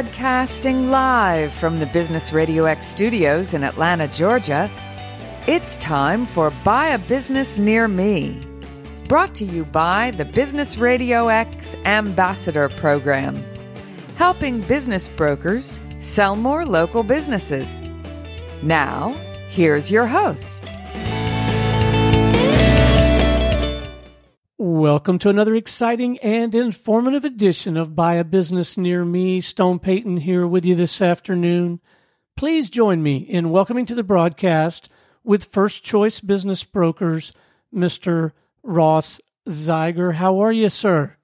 Broadcasting live from the Business Radio X studios in Atlanta, Georgia, it's time for Buy a Business Near Me. Brought to you by the Business Radio X Ambassador Program, helping business brokers sell more local businesses. Now, here's your host. Welcome to another exciting and informative edition of Buy a Business Near Me. Stone Payton here with you this afternoon. Please join me in welcoming to the broadcast with First Choice Business Brokers, Mr. Ross Zeiger. How are you, sir?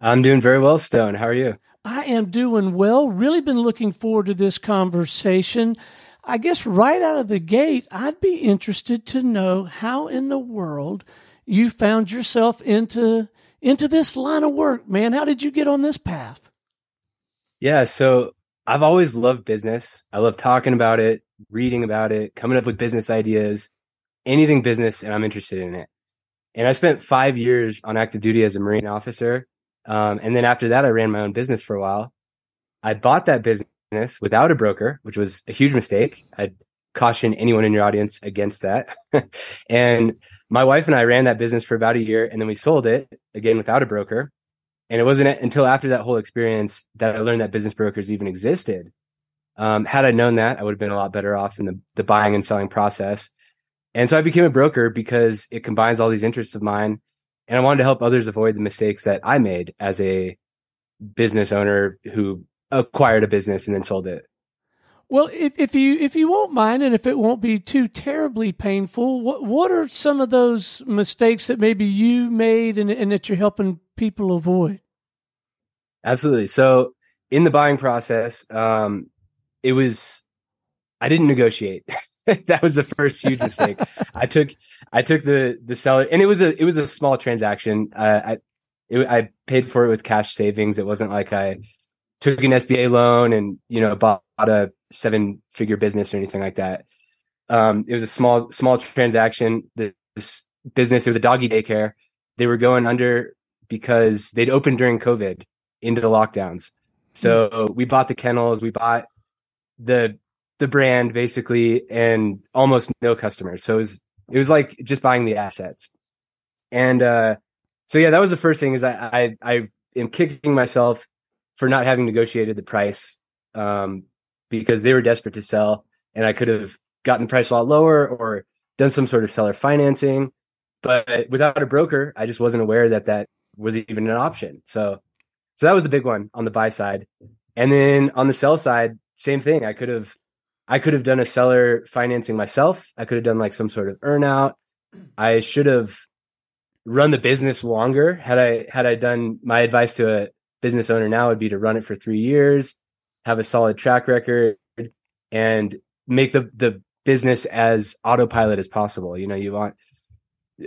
I'm doing very well, Stone. How are you? I am doing well. Really been looking forward to this conversation. I guess right out of the gate, I'd be interested to know how in the world – you found yourself into into this line of work, man. How did you get on this path? Yeah, so I've always loved business. I love talking about it, reading about it, coming up with business ideas, anything business, and I'm interested in it. And I spent five years on active duty as a Marine officer. Um, and then after that, I ran my own business for a while. I bought that business without a broker, which was a huge mistake. I'd caution anyone in your audience against that. and my wife and I ran that business for about a year and then we sold it again without a broker. And it wasn't until after that whole experience that I learned that business brokers even existed. Um, had I known that, I would have been a lot better off in the, the buying and selling process. And so I became a broker because it combines all these interests of mine. And I wanted to help others avoid the mistakes that I made as a business owner who acquired a business and then sold it. Well, if, if you if you won't mind, and if it won't be too terribly painful, what what are some of those mistakes that maybe you made and, and that you're helping people avoid? Absolutely. So in the buying process, um, it was I didn't negotiate. that was the first huge mistake. I took I took the the seller, and it was a it was a small transaction. Uh, I it, I paid for it with cash savings. It wasn't like I took an SBA loan and you know bought a seven figure business or anything like that. Um, it was a small small transaction. This business it was a doggy daycare. They were going under because they'd opened during COVID into the lockdowns. So mm. we bought the kennels, we bought the the brand basically, and almost no customers. So it was it was like just buying the assets. And uh, so yeah, that was the first thing. Is I I, I am kicking myself for not having negotiated the price um, because they were desperate to sell, and I could have gotten price a lot lower or done some sort of seller financing. But without a broker, I just wasn't aware that that was even an option. So, so that was the big one on the buy side. And then on the sell side, same thing. I could have, I could have done a seller financing myself. I could have done like some sort of earnout. I should have run the business longer. Had I had I done my advice to a business owner now would be to run it for three years, have a solid track record, and make the the business as autopilot as possible. You know, you want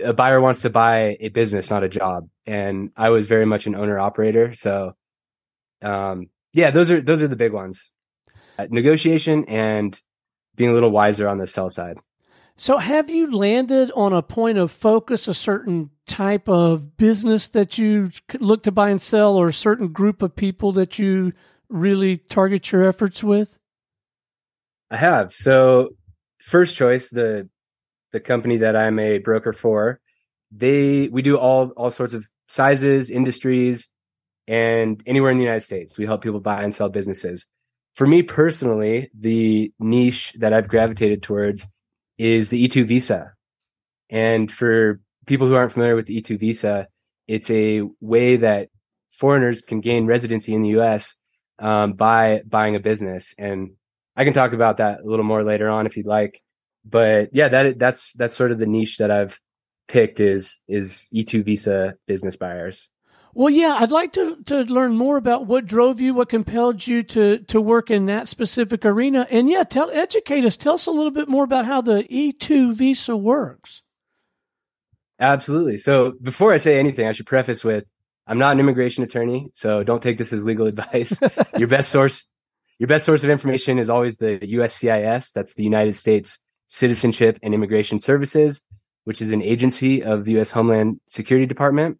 a buyer wants to buy a business, not a job. And I was very much an owner operator. So um yeah, those are those are the big ones. Uh, negotiation and being a little wiser on the sell side. So, have you landed on a point of focus, a certain type of business that you look to buy and sell, or a certain group of people that you really target your efforts with? I have. So, first choice, the the company that I'm a broker for, they we do all all sorts of sizes, industries, and anywhere in the United States. We help people buy and sell businesses. For me personally, the niche that I've gravitated towards is the E2 visa. And for people who aren't familiar with the E2 visa, it's a way that foreigners can gain residency in the US um, by buying a business. And I can talk about that a little more later on if you'd like. But yeah, that that's that's sort of the niche that I've picked is is E2 visa business buyers. Well, yeah, I'd like to, to learn more about what drove you, what compelled you to, to work in that specific arena. And yeah, tell, educate us. Tell us a little bit more about how the E2 visa works. Absolutely. So before I say anything, I should preface with I'm not an immigration attorney, so don't take this as legal advice. your best source, your best source of information is always the USCIS. That's the United States Citizenship and Immigration Services, which is an agency of the U.S. Homeland Security Department.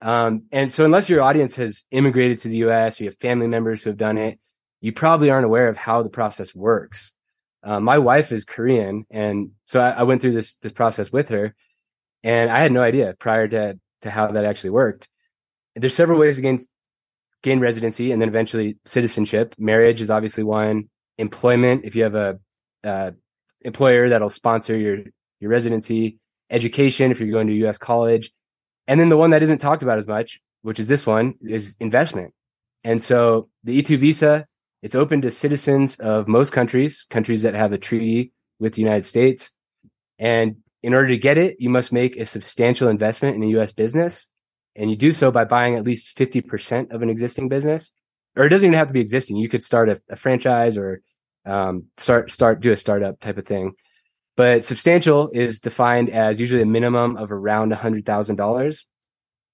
Um, and so unless your audience has immigrated to the US, or you have family members who have done it, you probably aren't aware of how the process works. Uh, my wife is Korean, and so I, I, went through this this process with her, and I had no idea prior to to how that actually worked. There's several ways to gain gain residency, and then eventually citizenship. Marriage is obviously one. Employment, if you have a uh, employer that'll sponsor your your residency. Education, if you're going to U.S. college, and then the one that isn't talked about as much, which is this one, is investment. And so the E2 visa, it's open to citizens of most countries, countries that have a treaty with the United States. And in order to get it, you must make a substantial investment in a US business. And you do so by buying at least 50% of an existing business. Or it doesn't even have to be existing. You could start a, a franchise or um, start start do a startup type of thing. But substantial is defined as usually a minimum of around $100,000.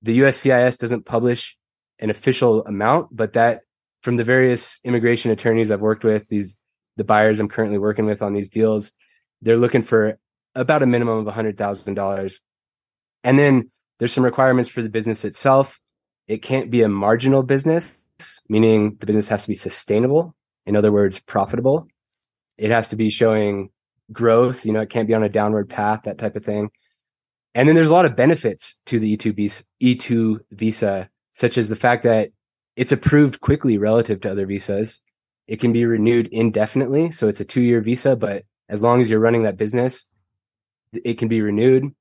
The USCIS doesn't publish an official amount, but that from the various immigration attorneys I've worked with, these the buyers I'm currently working with on these deals, they're looking for about a minimum of $100,000. And then there's some requirements for the business itself. It can't be a marginal business, meaning the business has to be sustainable. In other words, profitable. It has to be showing growth. You know, it can't be on a downward path, that type of thing. And then there's a lot of benefits to the E2 visa, E2 visa, such as the fact that it's approved quickly relative to other visas. It can be renewed indefinitely. So it's a two year visa, but as long as you're running that business, it can be renewed.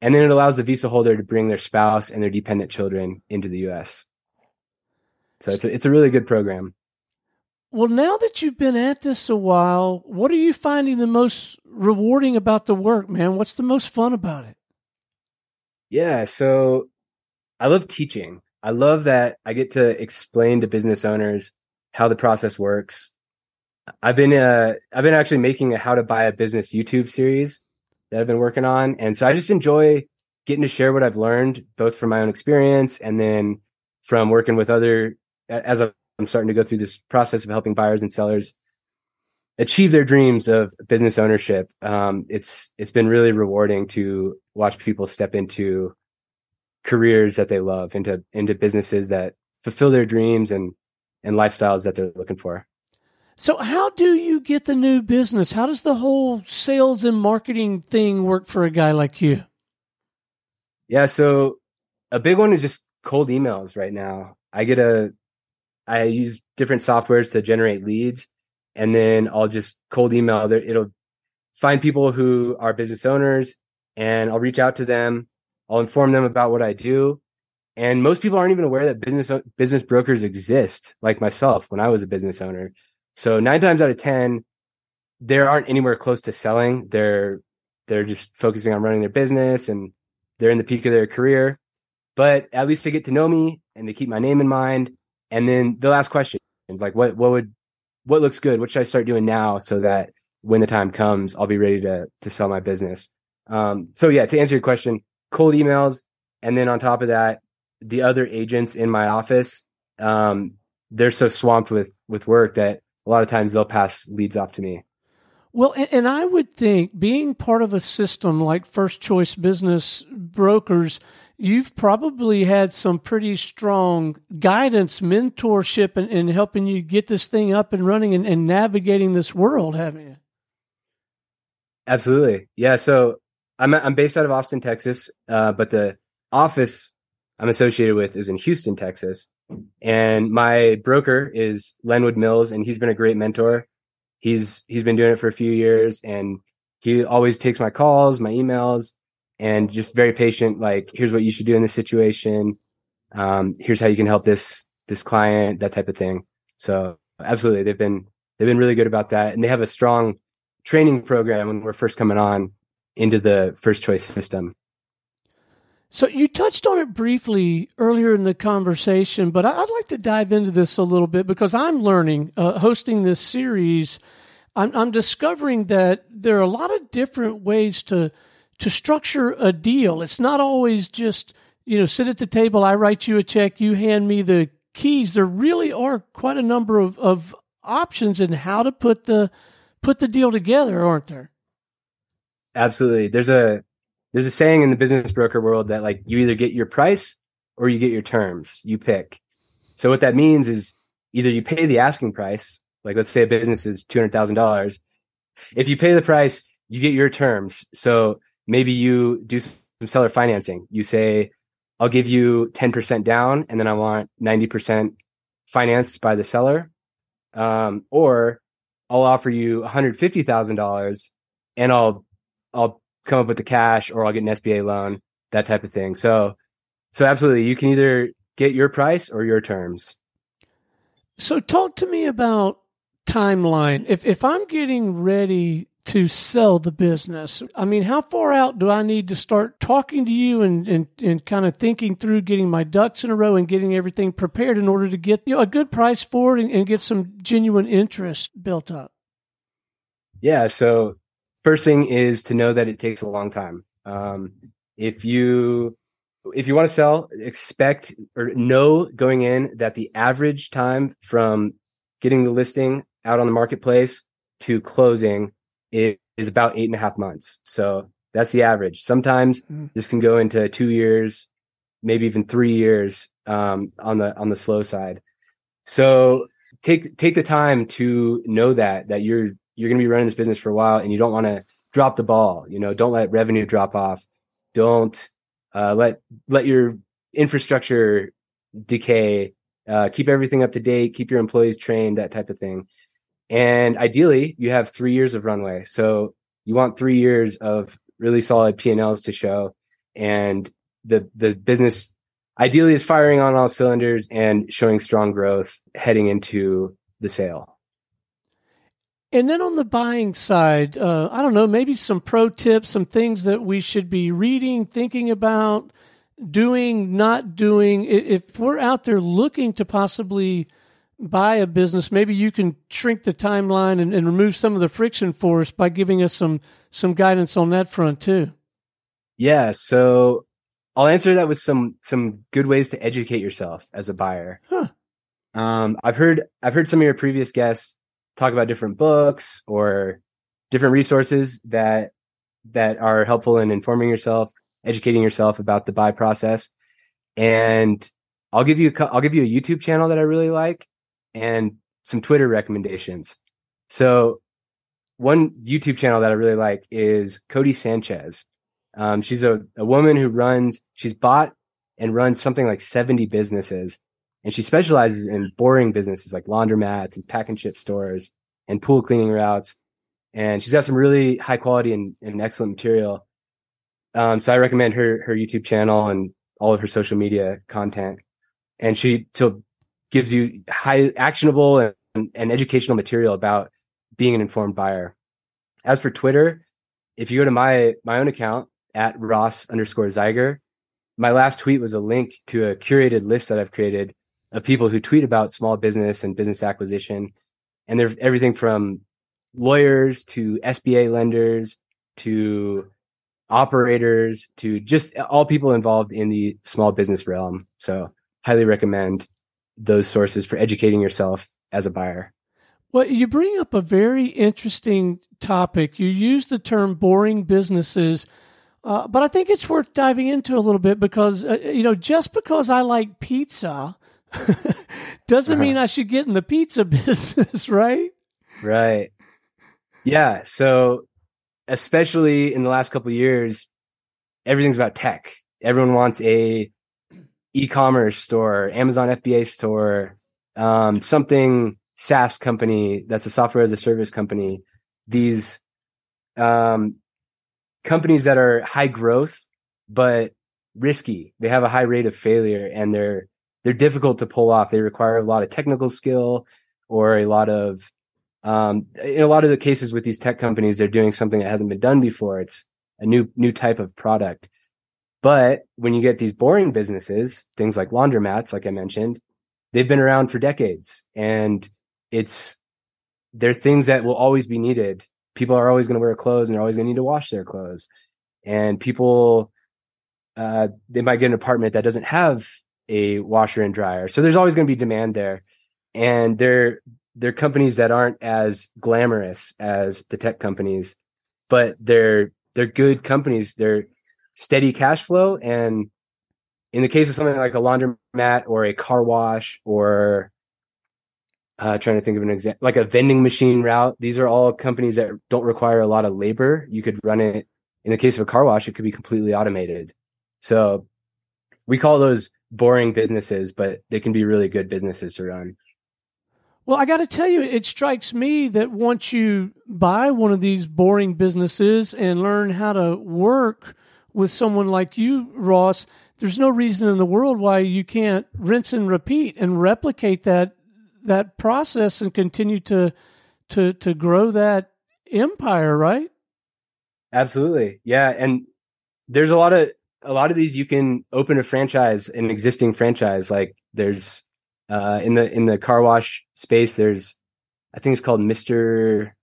And then it allows the visa holder to bring their spouse and their dependent children into the US. So it's a, it's a really good program. Well, now that you've been at this a while, what are you finding the most rewarding about the work, man? What's the most fun about it? Yeah, so I love teaching. I love that I get to explain to business owners how the process works. I've been uh I've been actually making a how to buy a business YouTube series that I've been working on, and so I just enjoy getting to share what I've learned both from my own experience and then from working with other as I'm starting to go through this process of helping buyers and sellers achieve their dreams of business ownership. Um, it's it's been really rewarding to watch people step into careers that they love, into into businesses that fulfill their dreams and and lifestyles that they're looking for. So, how do you get the new business? How does the whole sales and marketing thing work for a guy like you? Yeah, so a big one is just cold emails right now. I get a I use different softwares to generate leads, and then I'll just cold email. It'll find people who are business owners, and I'll reach out to them. I'll inform them about what I do, and most people aren't even aware that business business brokers exist, like myself when I was a business owner. So nine times out of ten, they aren't anywhere close to selling. They're they're just focusing on running their business, and they're in the peak of their career. But at least they get to know me, and they keep my name in mind and then they'll ask questions like, "What what would what looks good? What should I start doing now so that when the time comes, I'll be ready to to sell my business?" Um, so yeah, to answer your question, cold emails, and then on top of that, the other agents in my office, um, they're so swamped with with work that a lot of times they'll pass leads off to me. Well, and I would think being part of a system like First Choice Business Brokers, you've probably had some pretty strong guidance, mentorship, in, in helping you get this thing up and running and, and navigating this world, haven't you? Absolutely. Yeah. So I'm, I'm based out of Austin, Texas, uh, but the office I'm associated with is in Houston, Texas. And my broker is Lenwood Mills, and he's been a great mentor. He's he's been doing it for a few years, and he always takes my calls, my emails, and just very patient. Like, here's what you should do in this situation. Um, here's how you can help this this client, that type of thing. So absolutely, they've been they've been really good about that, and they have a strong training program when we're first coming on into the first choice system. So you touched on it briefly earlier in the conversation, but I'd like to dive into this a little bit because I'm learning uh, hosting this series. I'm, I'm discovering that there are a lot of different ways to to structure a deal. It's not always just, you know, sit at the table, I write you a check, you hand me the keys. There really are quite a number of, of options in how to put the put the deal together, aren't there? Absolutely. There's a there's a saying in the business broker world that like you either get your price or you get your terms. You pick. So what that means is either you pay the asking price, like let's say a business is two hundred thousand dollars. If you pay the price, you get your terms. So maybe you do some seller financing. You say, I'll give you 10% down and then I want 90% financed by the seller. Um, or I'll offer you $150,000 and I'll, I'll come up with the cash or I'll get an SBA loan, that type of thing. So, so absolutely, you can either get your price or your terms. So talk to me about timeline. If if I'm getting ready to sell the business, I mean, how far out do I need to start talking to you and, and, and kind of thinking through getting my ducks in a row and getting everything prepared in order to get you know a good price for it and, and get some genuine interest built up? Yeah. So first thing is to know that it takes a long time. Um, if you if you want to sell, expect or know going in that the average time from getting the listing out on the marketplace to closing is, is about eight and a half months. So that's the average. Sometimes mm. this can go into two years, maybe even three years um, on the on the slow side. So take take the time to know that that you're you're going to be running this business for a while and you don't want to drop the ball. You know, don't let revenue drop off. Don't uh, let let your infrastructure decay. Uh, keep everything up to date. Keep your employees trained. That type of thing. And ideally, you have three years of runway. So you want three years of really solid P and Ls to show, and the the business ideally is firing on all cylinders and showing strong growth heading into the sale. And then on the buying side, uh, I don't know, maybe some pro tips, some things that we should be reading, thinking about, doing, not doing. If we're out there looking to possibly buy a business, maybe you can shrink the timeline and, and remove some of the friction for us by giving us some some guidance on that front too. Yeah, so I'll answer that with some some good ways to educate yourself as a buyer. Huh. Um, I've heard I've heard some of your previous guests talk about different books or different resources that that are helpful in informing yourself, educating yourself about the buy process. And I'll give you a, I'll give you a YouTube channel that I really like and some Twitter recommendations. So one YouTube channel that I really like is Codie Sanchez. Um, she's a, a woman who runs, she's bought and runs something like 70 businesses and she specializes in boring businesses like laundromats and pack and ship stores and pool cleaning routes. And she's got some really high quality and, and excellent material. Um, so I recommend her her YouTube channel and all of her social media content. And she gives you high actionable and, and educational material about being an informed buyer. As for Twitter, if you go to my my own account at Ross underscore Zeiger, my last tweet was a link to a curated list that I've created of people who tweet about small business and business acquisition. And there's everything from lawyers to SBA lenders to operators to just all people involved in the small business realm. So highly recommend those sources for educating yourself as a buyer. Well, you bring up a very interesting topic. You use the term boring businesses, uh, but I think it's worth diving into a little bit because, uh, you know, just because I like pizza doesn't uh-huh. mean I should get in the pizza business, right? Right. Yeah. So, especially in the last couple years, everything's about tech. Everyone wants a e-commerce store, Amazon FBA store, um, something SaaS company that's a software as a service company. These um, companies that are high growth but risky. They have a high rate of failure, and they're they're difficult to pull off. They require a lot of technical skill or a lot of um, in a lot of the cases with these tech companies, they're doing something that hasn't been done before. It's a new new type of product. But when you get these boring businesses, things like laundromats, like I mentioned, they've been around for decades, and it's they're things that will always be needed. People are always going to wear clothes, and they're always going to need to wash their clothes. And people, uh, they might get an apartment that doesn't have a washer and dryer. So there's always going to be demand there. And they're they're companies that aren't as glamorous as the tech companies, but they're they're good companies. They're steady cash flow and in the case of something like a laundromat or a car wash or uh, trying to think of an example, like a vending machine route. These are all companies that don't require a lot of labor. You could run it. In the case of a car wash, it could be completely automated. So we call those boring businesses, but they can be really good businesses to run. Well, I got to tell you, it strikes me that once you buy one of these boring businesses and learn how to work with someone like you, Ross, there's no reason in the world why you can't rinse and repeat and replicate that that process and continue to to to grow that empire, right? Absolutely. Yeah, and there's a lot of a lot of these you can open a franchise, an existing franchise. Like there's uh, in the in the car wash space, there's I think it's called Mister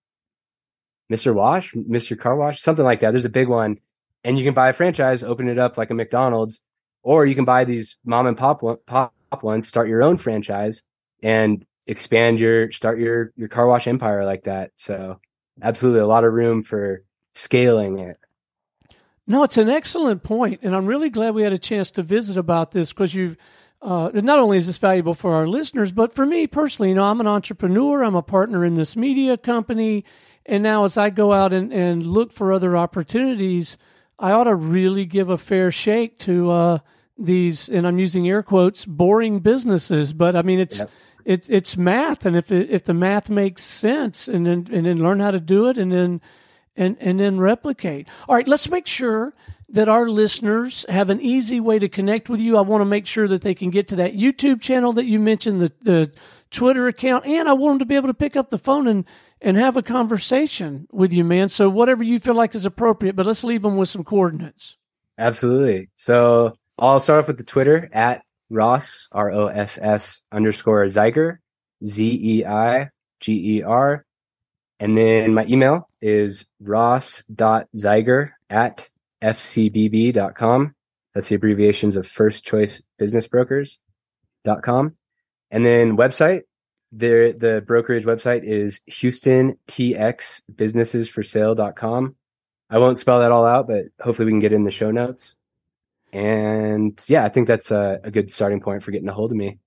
Mister Wash, Mister Car Wash, something like that. There's a big one, and you can buy a franchise, open it up like a McDonald's, or you can buy these mom and pop pop ones, start your own franchise, and expand your start your your car wash empire like that. So absolutely a lot of room for scaling it. No, it's an excellent point, and I'm really glad we had a chance to visit about this because you. Uh, not only is this valuable for our listeners, but for me personally, you know, I'm an entrepreneur. I'm a partner in this media company, and now as I go out and, and look for other opportunities, I ought to really give a fair shake to uh, these, and I'm using air quotes, boring businesses. But I mean, it's yep it's it's math, and if it, if the math makes sense, and then and then learn how to do it, and then and and then replicate. All right, let's make sure that our listeners have an easy way to connect with you. I want to make sure that they can get to that YouTube channel that you mentioned, the the Twitter account, and I want them to be able to pick up the phone and and have a conversation with you, man. So whatever you feel like is appropriate, but let's leave them with some coordinates. Absolutely. So I'll start off with the Twitter at Ross, R O S S underscore Zeiger, Z E I G E R. And then my email is ross.zeiger at fcbb.com. That's the abbreviations of First Choice Business Brokers.com. And then website, the, the brokerage website is Houston TX Businesses for Sale.com. I won't spell that all out, but hopefully we can get in the show notes. And yeah, I think that's a, a good starting point for getting a hold of me.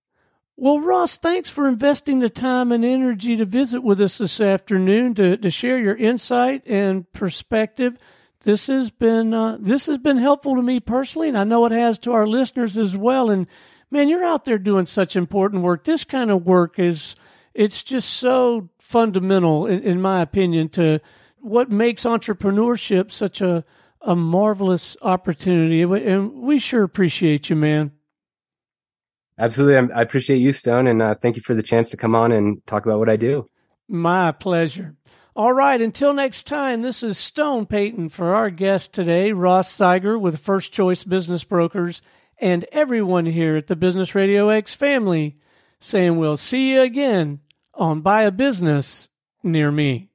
Well, Ross, thanks for investing the time and energy to visit with us this afternoon to, to share your insight and perspective. This has been uh, this has been helpful to me personally, and I know it has to our listeners as well. And man, you're out there doing such important work. This kind of work is it's just so fundamental, in, in my opinion, to what makes entrepreneurship such a a marvelous opportunity, and we sure appreciate you, man. Absolutely, I appreciate you, Stone, and uh, thank you for the chance to come on and talk about what I do. My pleasure. All right, until next time, this is Stone Payton for our guest today, Ross Zeiger with First Choice Business Brokers, and everyone here at the Business Radio X family saying we'll see you again on Buy a Business Near Me.